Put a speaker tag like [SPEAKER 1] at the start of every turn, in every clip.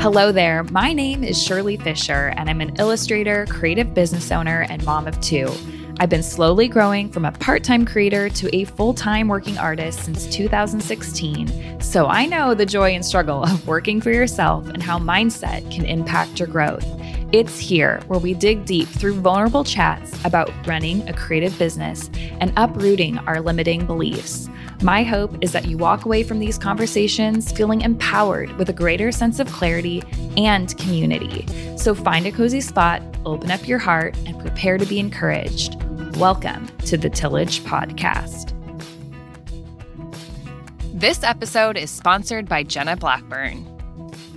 [SPEAKER 1] Hello there. My name is Shirley Fisher, and I'm an illustrator, creative business owner, and mom of two. I've been slowly growing from a part time creator to a full time working artist since 2016, so I know the joy and struggle of working for yourself and how mindset can impact your growth. It's here where we dig deep through vulnerable chats about running a creative business and uprooting our limiting beliefs. My hope is that you walk away from these conversations feeling empowered with a greater sense of clarity and community. So find a cozy spot, open up your heart, and prepare to be encouraged. Welcome to the Tillage Podcast. This episode is sponsored by Genna Blackburn.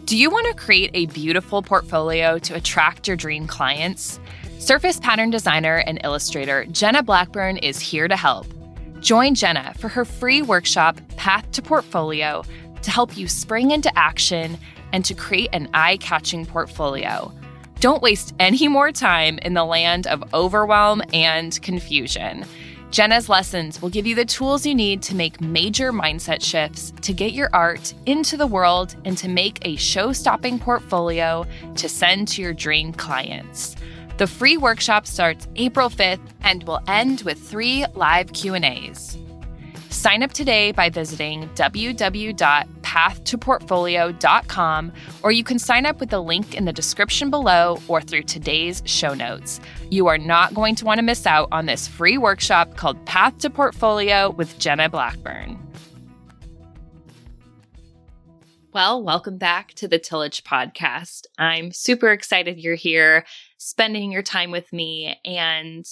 [SPEAKER 1] Do you want to create a beautiful portfolio to attract your dream clients? Surface pattern designer and illustrator Genna Blackburn is here to help. Join Genna for her free workshop, Path to Portfolio, to help you spring into action and to create an eye catching portfolio. Don't waste any more time in the land of overwhelm and confusion. Genna's lessons will give you the tools you need to make major mindset shifts to get your art into the world and to make a show-stopping portfolio to send to your dream clients. The free workshop starts April 5th and will end with 3 live Q&As. Sign up today by visiting www.pathtoportfolio.com or you can sign up with the link in the description below or through today's show notes. You are not going to want to miss out on this free workshop called Path to Portfolio with Genna Blackburn. Well, welcome back to the Tillage Podcast. I'm super excited you're here, spending your time with me. And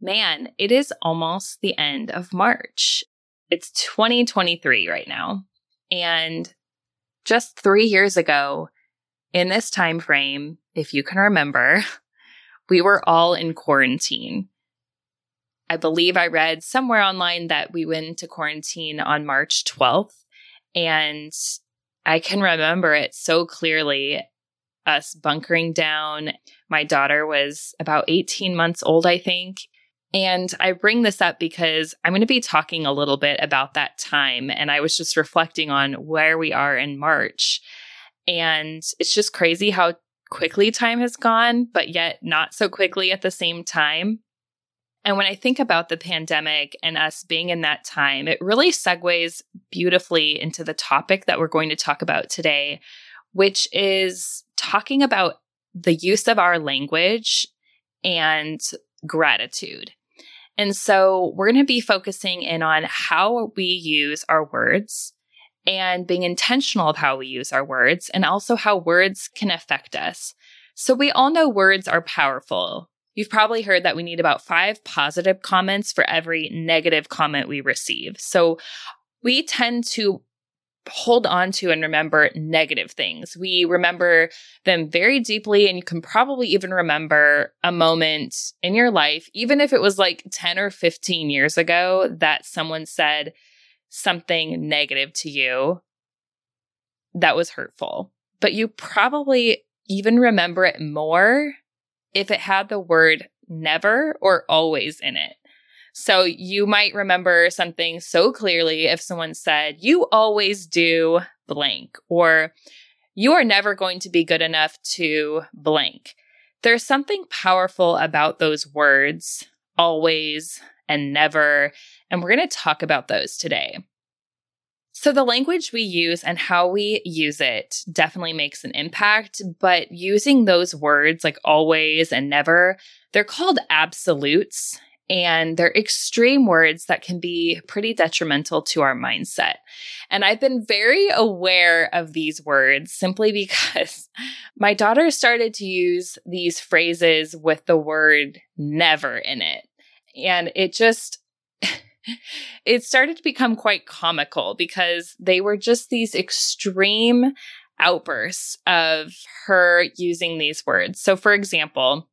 [SPEAKER 1] man, it is almost the end of March it's 2023 right now. And just 3 years ago in this time frame, if you can remember, we were all in quarantine. I believe I read somewhere online that we went into quarantine on March 12th and I can remember it so clearly us bunkering down. My daughter was about 18 months old, I think. And I bring this up because I'm going to be talking a little bit about that time. And I was just reflecting on where we are in March. And it's just crazy how quickly time has gone, but yet not so quickly at the same time. And when I think about the pandemic and us being in that time, it really segues beautifully into the topic that we're going to talk about today, which is talking about the use of our language and gratitude. And so we're going to be focusing in on how we use our words and being intentional of how we use our words and also how words can affect us. So we all know words are powerful. You've probably heard that we need about five positive comments for every negative comment we receive. So we tend to hold on to and remember negative things. We remember them very deeply, and you can probably even remember a moment in your life, even if it was like 10 or 15 years ago, that someone said something negative to you that was hurtful. But you probably even remember it more if it had the word never or always in it. So you might remember something so clearly if someone said, You always do blank, or you are never going to be good enough to blank. There's something powerful about those words, always and never, and we're going to talk about those today. So, the language we use and how we use it definitely makes an impact, but using those words like always and never, they're called absolutes and they're extreme words that can be pretty detrimental to our mindset. And I've been very aware of these words simply because my daughter started to use these phrases with the word never in it. And it just, it started to become quite comical because they were just these extreme outbursts of her using these words. So, for example,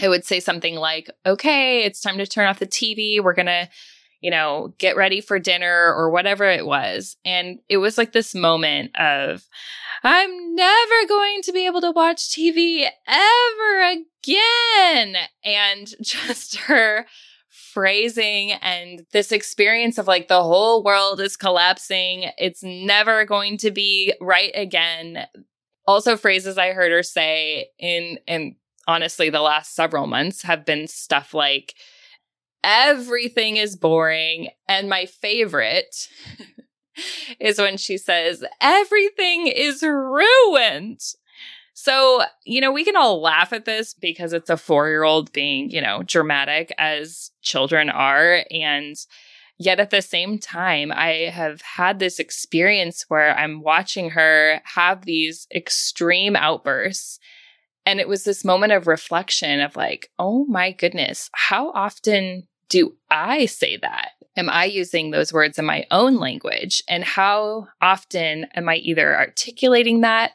[SPEAKER 1] I would say something like, okay, it's time to turn off the TV. We're going to, you know, get ready for dinner or whatever it was. And it was like this moment of, I'm never going to be able to watch TV ever again. And just her phrasing and this experience of like the whole world is collapsing. It's never going to be right again Also, phrases I heard her say in, in honestly, the last several months have been stuff like, everything is boring. And my favorite is when she says, everything is ruined. So, you know, we can all laugh at this because it's a four year old being, you know, dramatic as children are. And yet at the same time, I have had this experience where I'm watching her have these extreme outbursts. And it was this moment of reflection of like, oh my goodness, how often do I say that? Am I using those words in my own language? And how often am I either articulating that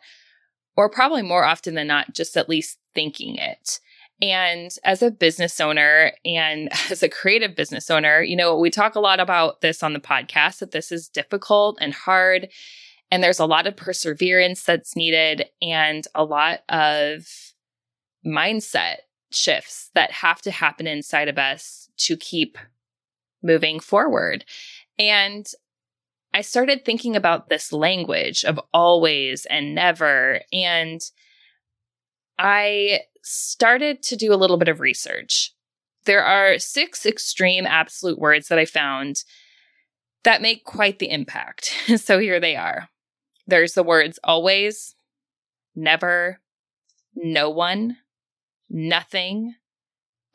[SPEAKER 1] or probably more often than not, just at least thinking it. And as a business owner and as a creative business owner, you know, we talk a lot about this on the podcast that this is difficult and hard. And there's a lot of perseverance that's needed and a lot of mindset shifts that have to happen inside of us to keep moving forward. And I started thinking about this language of always and never. And I started to do a little bit of research. There are six extreme absolute words that I found that make quite the impact. so here they are there's the words always, never, no one, nothing,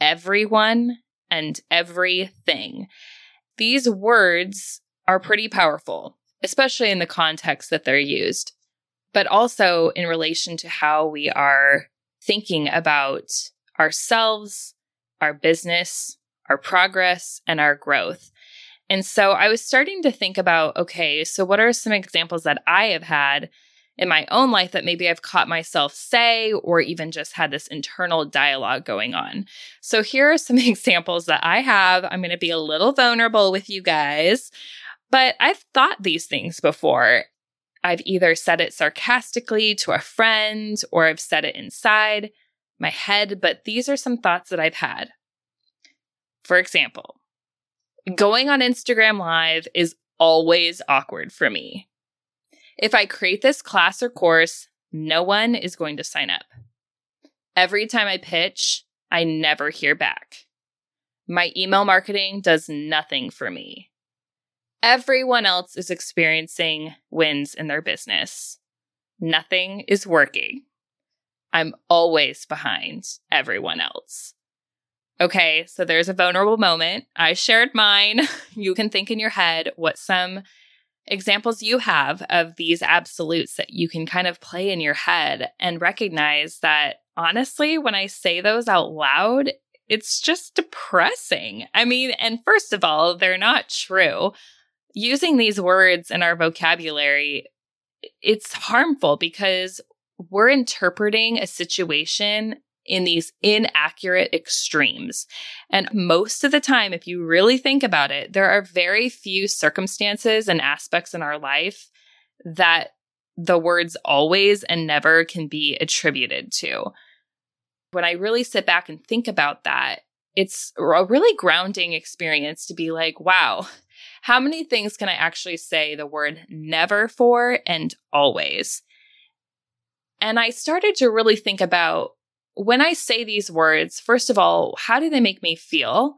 [SPEAKER 1] everyone, and everything. These words are pretty powerful, especially in the context that they're used, but also in relation to how we are thinking about ourselves, our business, our progress, and our growth. And so I was starting to think about okay, so what are some examples that I have had in my own life that maybe I've caught myself say, or even just had this internal dialogue going on. So here are some examples that I have. I'm going to be a little vulnerable with you guys. But I've thought these things before. I've either said it sarcastically to a friend or I've said it inside my head, but these are some thoughts that I've had. For example, going on Instagram Live is always awkward for me. If I create this class or course, no one is going to sign up. Every time I pitch, I never hear back. My email marketing does nothing for me. Everyone else is experiencing wins in their business. Nothing is working. I'm always behind everyone else. Okay, so there's a vulnerable moment. I shared mine. You can think in your head what some examples you have of these absolutes that you can kind of play in your head and recognize that honestly, when I say those out loud, it's just depressing. I mean, and first of all, they're not true using these words in our vocabulary, it's harmful because we're interpreting a situation in these inaccurate extremes. And most of the time, if you really think about it, there are very few circumstances and aspects in our life that the words always and never can be attributed to. When I really sit back and think about that, it's a really grounding experience to be like, wow, how many things can I actually say the word never for and always? And I started to really think about when I say these words, first of all, how do they make me feel?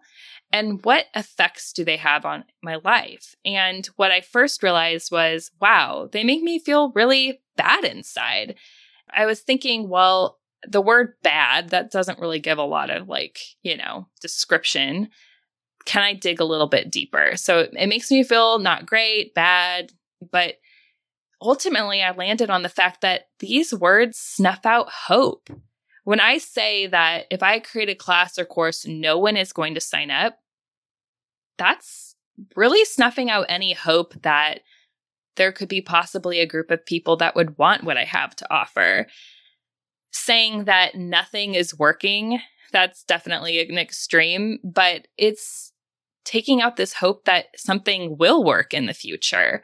[SPEAKER 1] And what effects do they have on my life? And what I first realized was, wow, they make me feel really bad inside. I was thinking, well, the word bad, that doesn't really give a lot of like, you know, description can I dig a little bit deeper? So it makes me feel not great, bad, but ultimately I landed on the fact that these words snuff out hope. When I say that if I create a class or course, no one is going to sign up, that's really snuffing out any hope that there could be possibly a group of people that would want what I have to offer. Saying that nothing is working, that's definitely an extreme, but it's taking out this hope that something will work in the future.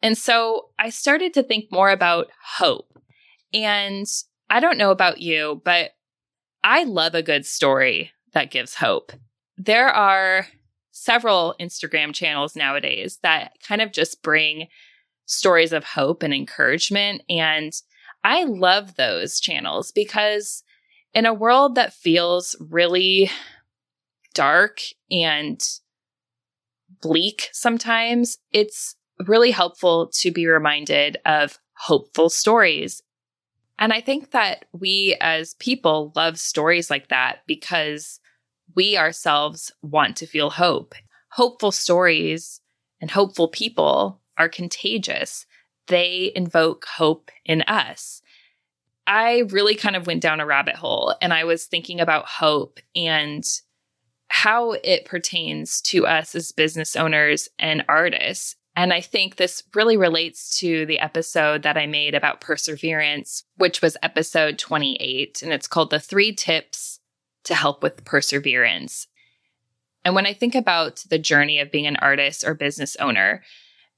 [SPEAKER 1] And so I started to think more about hope. And I don't know about you, but I love a good story that gives hope. There are several Instagram channels nowadays that kind of just bring stories of hope and encouragement. And I love those channels because in a world that feels really dark and bleak sometimes, it's really helpful to be reminded of hopeful stories. And I think that we as people love stories like that because we ourselves want to feel hope. Hopeful stories and hopeful people are contagious. They invoke hope in us. I really kind of went down a rabbit hole and I was thinking about hope and how it pertains to us as business owners and artists. And I think this really relates to the episode that I made about perseverance, which was episode 28. And it's called The Three Tips to Help with Perseverance. And when I think about the journey of being an artist or business owner,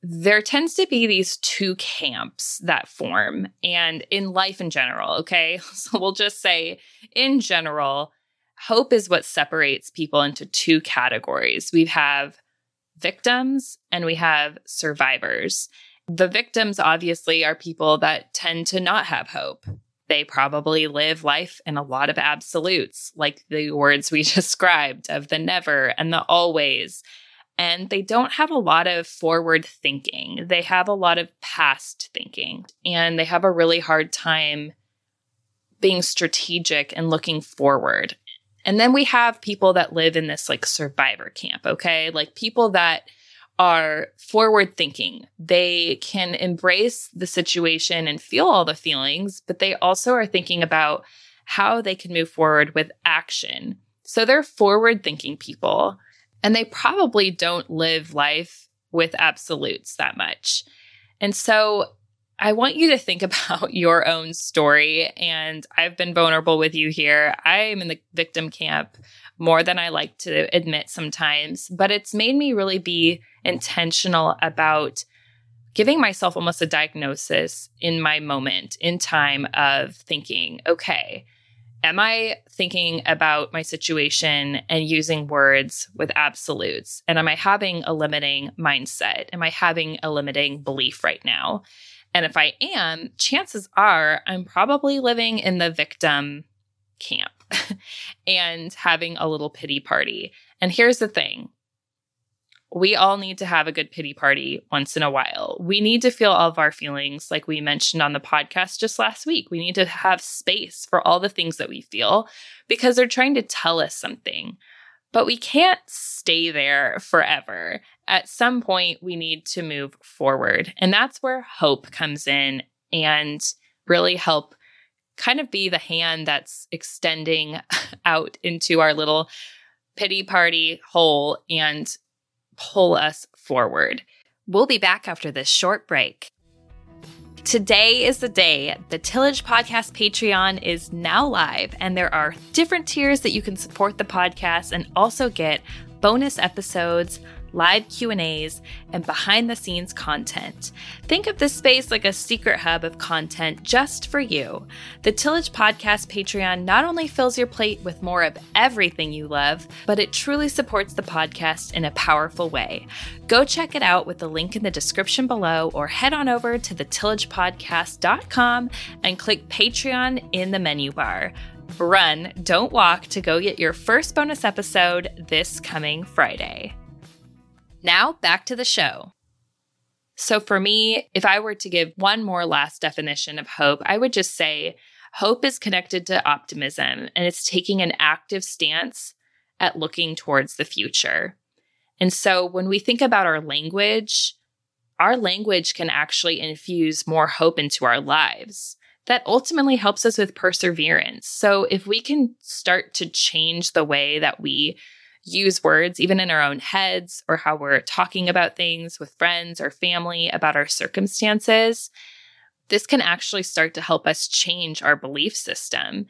[SPEAKER 1] there tends to be these two camps that form and in life in general okay so we'll just say in general hope is what separates people into two categories. We have victims and we have survivors. The victims obviously are people that tend to not have hope. They probably live life in a lot of absolutes like the words we described of the never and the always. And they don't have a lot of forward thinking. They have a lot of past thinking, and they have a really hard time being strategic and looking forward. And then we have people that live in this like survivor camp, okay? Like people that are forward thinking. They can embrace the situation and feel all the feelings, but they also are thinking about how they can move forward with action. So they're forward thinking people. And they probably don't live life with absolutes that much. And so I want you to think about your own story. And I've been vulnerable with you here. I am in the victim camp more than I like to admit sometimes, but it's made me really be intentional about giving myself almost a diagnosis in my moment in time of thinking, okay, am I thinking about my situation and using words with absolutes? And am I having a limiting mindset? Am I having a limiting belief right now? And if I am, chances are I'm probably living in the victim camp and having a little pity party. And here's the thing we all need to have a good pity party once in a while. We need to feel all of our feelings, like we mentioned on the podcast just last week. We need to have space for all the things that we feel because they're trying to tell us something. But we can't stay there forever. At some point, we need to move forward. And that's where hope comes in and really help kind of be the hand that's extending out into our little pity party hole and pull us forward. We'll be back after this short break. Today is the day. The Tillage Podcast Patreon is now live, and there are different tiers that you can support the podcast and also get bonus episodes live Q&As, and behind-the-scenes content. Think of this space like a secret hub of content just for you. The Tillage Podcast Patreon not only fills your plate with more of everything you love, but it truly supports the podcast in a powerful way. Go check it out with the link in the description below or head on over to thetillagepodcast.com and click Patreon in the menu bar. Run, don't walk to go get your first bonus episode this coming Friday. Now, back to the show. So, for me, if I were to give one more last definition of hope, I would just say hope is connected to optimism and it's taking an active stance at looking towards the future. And so, when we think about our language, our language can actually infuse more hope into our lives. That ultimately helps us with perseverance. So, if we can start to change the way that we use words, even in our own heads, or how we're talking about things with friends or family about our circumstances, this can actually start to help us change our belief system.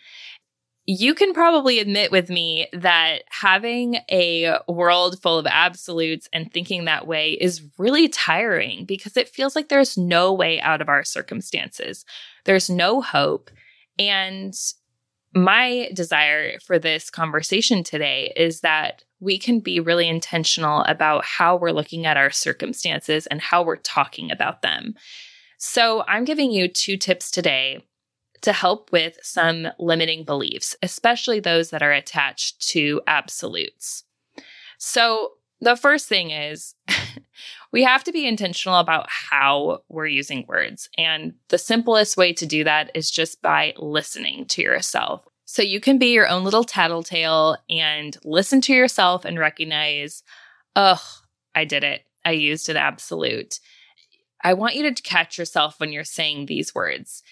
[SPEAKER 1] You can probably admit with me that having a world full of absolutes and thinking that way is really tiring because it feels like there's no way out of our circumstances. There's no hope. And my desire for this conversation today is that we can be really intentional about how we're looking at our circumstances and how we're talking about them. So, I'm giving you two tips today to help with some limiting beliefs, especially those that are attached to absolutes. So, the first thing is we have to be intentional about how we're using words. And the simplest way to do that is just by listening to yourself. So you can be your own little tattletale and listen to yourself and recognize, oh, I did it. I used an absolute. I want you to catch yourself when you're saying these words.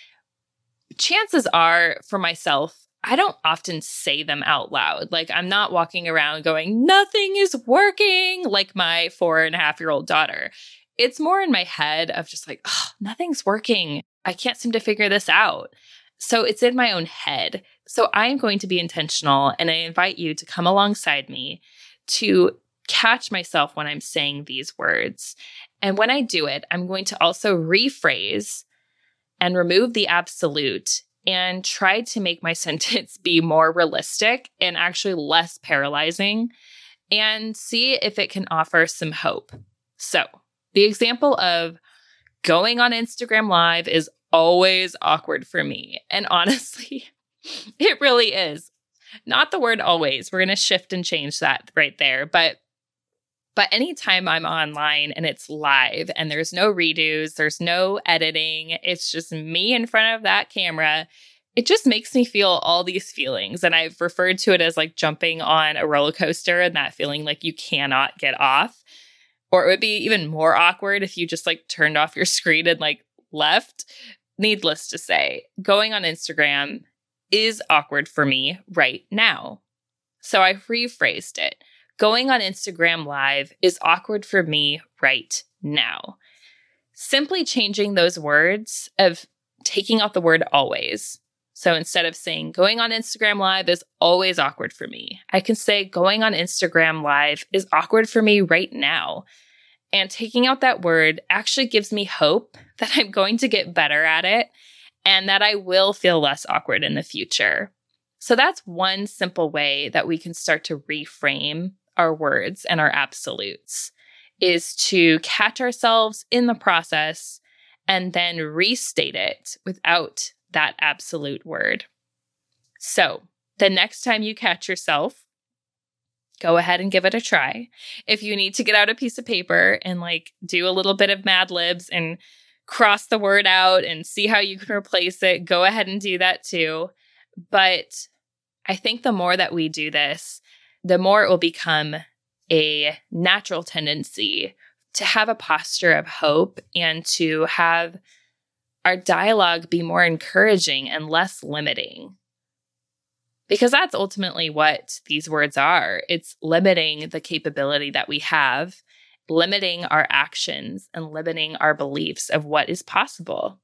[SPEAKER 1] Chances are, for myself, I don't often say them out loud. Like, I'm not walking around going, nothing is working, like my four and a half year old daughter. It's more in my head of just like, oh, nothing's working. I can't seem to figure this out. So it's in my own head. So I am going to be intentional and I invite you to come alongside me to catch myself when I'm saying these words. And when I do it, I'm going to also rephrase and remove the absolute and try to make my sentence be more realistic and actually less paralyzing and see if it can offer some hope. So, the example of going on Instagram Live is always awkward for me. And honestly, it really is. Not the word always. We're going to shift and change that right there. But but anytime I'm online and it's live and there's no redos, there's no editing, it's just me in front of that camera, it just makes me feel all these feelings. And I've referred to it as like jumping on a roller coaster and that feeling like you cannot get off. Or it would be even more awkward if you just like turned off your screen and like left. Needless to say, going on Instagram is awkward for me right now. So I rephrased it. Going on Instagram Live is awkward for me right now. Simply changing those words of taking out the word always. So instead of saying going on Instagram Live is always awkward for me, I can say going on Instagram Live is awkward for me right now. And taking out that word actually gives me hope that I'm going to get better at it and that I will feel less awkward in the future. So that's one simple way that we can start to reframe our words and our absolutes is to catch ourselves in the process and then restate it without that absolute word. So, the next time you catch yourself, go ahead and give it a try. If you need to get out a piece of paper and like do a little bit of Mad Libs and cross the word out and see how you can replace it, go ahead and do that too. But I think the more that we do this, the more it will become a natural tendency to have a posture of hope and to have our dialogue be more encouraging and less limiting. Because that's ultimately what these words are it's limiting the capability that we have, limiting our actions, and limiting our beliefs of what is possible.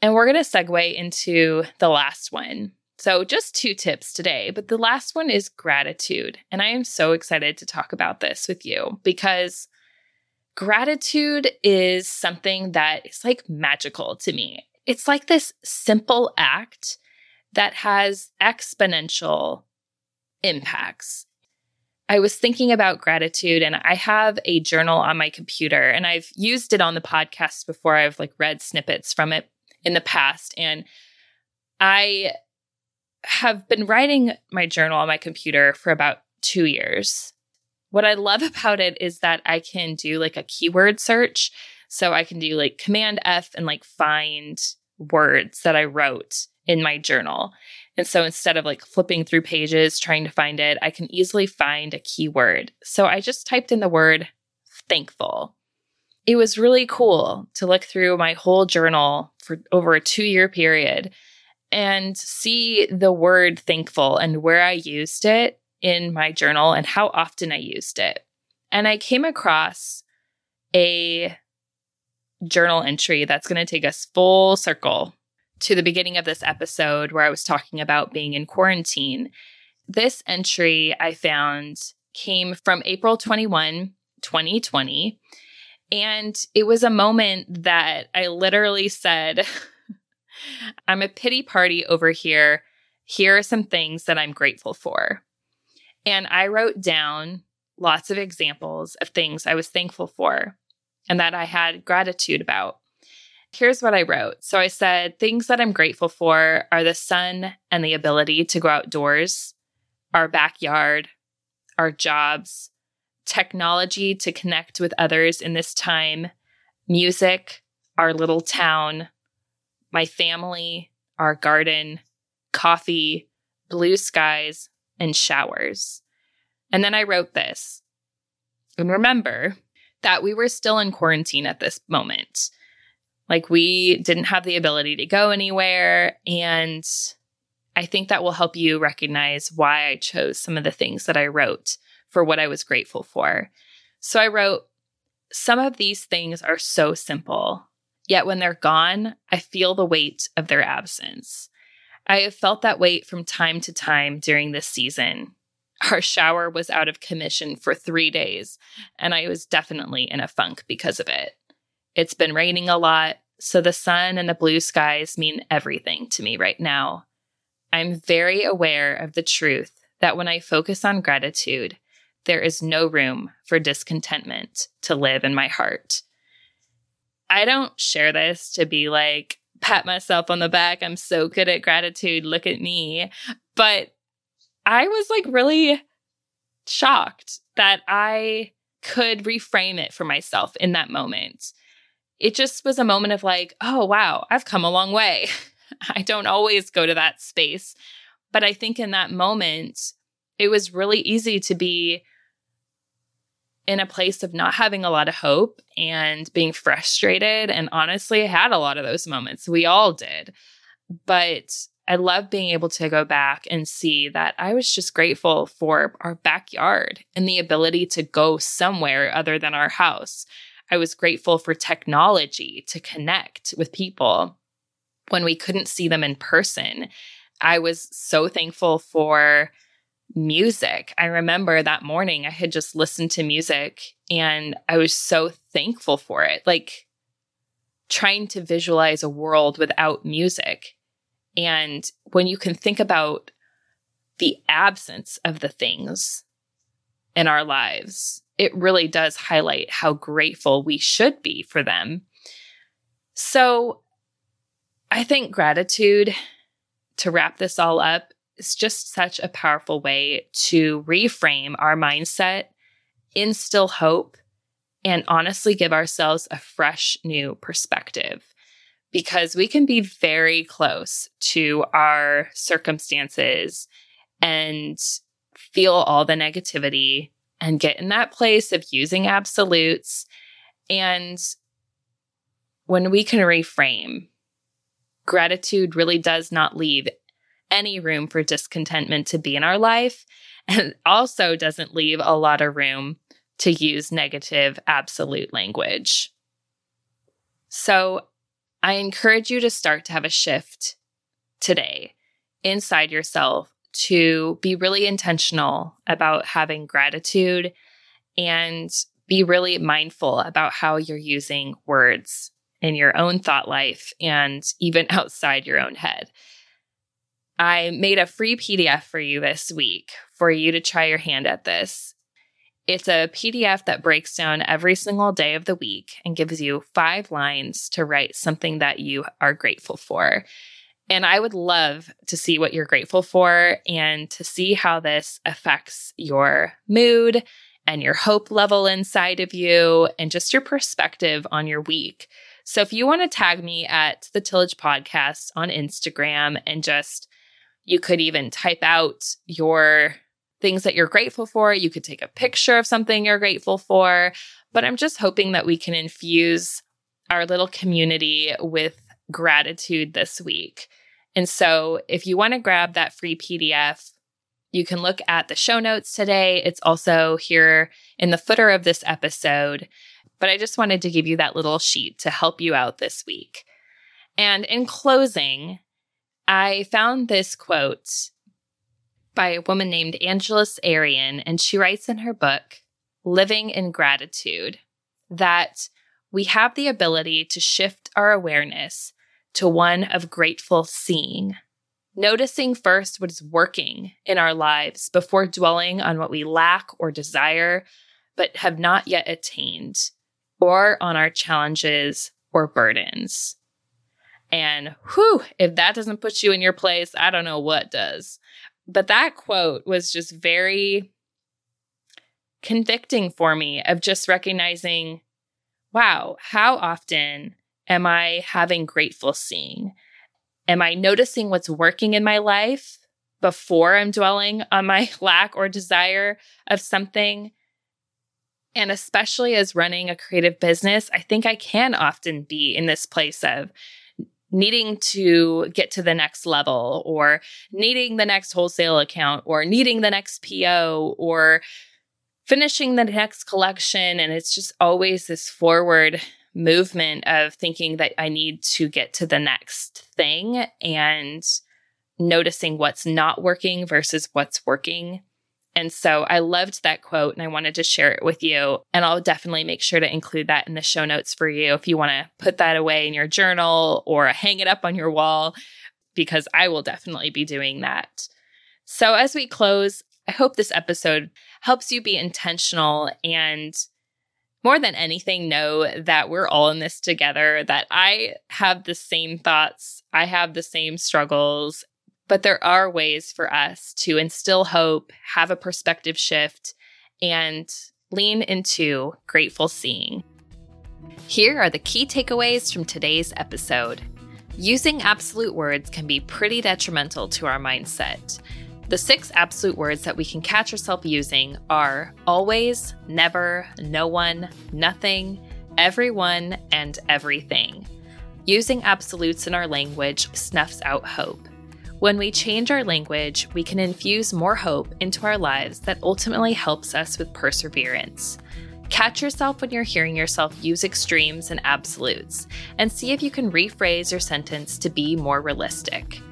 [SPEAKER 1] And we're going to segue into the last one, so, just two tips today, but the last one is gratitude. And I am so excited to talk about this with you because gratitude is something that is like magical to me. It's like this simple act that has exponential impacts. I was thinking about gratitude and I have a journal on my computer and I've used it on the podcast before. I've like read snippets from it in the past and I have been writing my journal on my computer for about two years. What I love about it is that I can do like a keyword search. So I can do like Command F and like find words that I wrote in my journal. And so instead of like flipping through pages trying to find it, I can easily find a keyword. So I just typed in the word thankful. It was really cool to look through my whole journal for over a two year period and see the word thankful and where I used it in my journal and how often I used it. And I came across a journal entry that's going to take us full circle to the beginning of this episode where I was talking about being in quarantine. This entry I found came from April 21, 2020. And it was a moment that I literally said, I'm a pity party over here. Here are some things that I'm grateful for. And I wrote down lots of examples of things I was thankful for and that I had gratitude about. Here's what I wrote. So I said, things that I'm grateful for are the sun and the ability to go outdoors, our backyard, our jobs, technology to connect with others in this time, music, our little town, my family, our garden, coffee, blue skies, and showers. And then I wrote this. And remember that we were still in quarantine at this moment. Like we didn't have the ability to go anywhere. And I think that will help you recognize why I chose some of the things that I wrote for what I was grateful for. So I wrote, Some of these things are so simple, yet when they're gone, I feel the weight of their absence. I have felt that weight from time to time during this season. Our shower was out of commission for three days, and I was definitely in a funk because of it. It's been raining a lot, so the sun and the blue skies mean everything to me right now. I'm very aware of the truth that when I focus on gratitude, there is no room for discontentment to live in my heart. I don't share this to be like, pat myself on the back. I'm so good at gratitude. Look at me. But I was like really shocked that I could reframe it for myself in that moment. It just was a moment of like, oh, wow, I've come a long way. I don't always go to that space. But I think in that moment, it was really easy to be in a place of not having a lot of hope and being frustrated. And honestly, I had a lot of those moments. We all did. But I love being able to go back and see that I was just grateful for our backyard and the ability to go somewhere other than our house. I was grateful for technology to connect with people when we couldn't see them in person. I was so thankful for music. I remember that morning I had just listened to music and I was so thankful for it. Like trying to visualize a world without music. And when you can think about the absence of the things in our lives, it really does highlight how grateful we should be for them. So I think gratitude, to wrap this all up, is just such a powerful way to reframe our mindset, instill hope, and honestly give ourselves a fresh new perspective because we can be very close to our circumstances and feel all the negativity and get in that place of using absolutes. And when we can reframe, gratitude really does not leave any room for discontentment to be in our life and also doesn't leave a lot of room to use negative absolute language. So, I encourage you to start to have a shift today inside yourself to be really intentional about having gratitude and be really mindful about how you're using words in your own thought life and even outside your own head. I made a free PDF for you this week for you to try your hand at this. It's a PDF that breaks down every single day of the week and gives you five lines to write something that you are grateful for. And I would love to see what you're grateful for and to see how this affects your mood and your hope level inside of you and just your perspective on your week. So if you want to tag me at the Tillage Podcast on Instagram and just you could even type out your things that you're grateful for. You could take a picture of something you're grateful for. But I'm just hoping that we can infuse our little community with gratitude this week. And so if you want to grab that free PDF, you can look at the show notes today. It's also here in the footer of this episode. But I just wanted to give you that little sheet to help you out this week. And in closing, I found this quote by a woman named Angeles Arrien, and she writes in her book, Living in Gratitude, that we have the ability to shift our awareness to one of grateful seeing, noticing first what is working in our lives before dwelling on what we lack or desire, but have not yet attained, or on our challenges or burdens. And whew, if that doesn't put you in your place, I don't know what does. But that quote was just very convicting for me of just recognizing wow, how often am I having grateful seeing? Am I noticing what's working in my life before I'm dwelling on my lack or desire of something? And especially as running a creative business, I think I can often be in this place of needing to get to the next level or needing the next wholesale account or needing the next PO or finishing the next collection. And it's just always this forward movement of thinking that I need to get to the next thing and noticing what's not working versus what's working. And so I loved that quote and I wanted to share it with you. And I'll definitely make sure to include that in the show notes for you if you want to put that away in your journal or hang it up on your wall, because I will definitely be doing that. So as we close, I hope this episode helps you be intentional and more than anything, know that we're all in this together, that I have the same thoughts, I have the same struggles, but there are ways for us to instill hope, have a perspective shift, and lean into grateful seeing. Here are the key takeaways from today's episode. Using absolute words can be pretty detrimental to our mindset. The six absolute words that we can catch ourselves using are always, never, no one, nothing, everyone, and everything. Using absolutes in our language snuffs out hope. When we change our language, we can infuse more hope into our lives that ultimately helps us with perseverance. Catch yourself when you're hearing yourself use extremes and absolutes, and see if you can rephrase your sentence to be more realistic.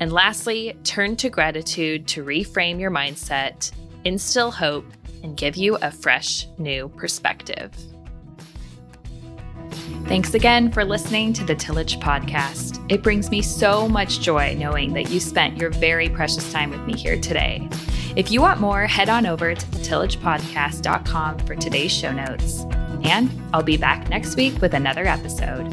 [SPEAKER 1] And lastly, turn to gratitude to reframe your mindset, instill hope, and give you a fresh new perspective. Thanks again for listening to the Tillage Podcast. It brings me so much joy knowing that you spent your very precious time with me here today. If you want more, head on over to thetillagepodcast.com for today's show notes. And I'll be back next week with another episode.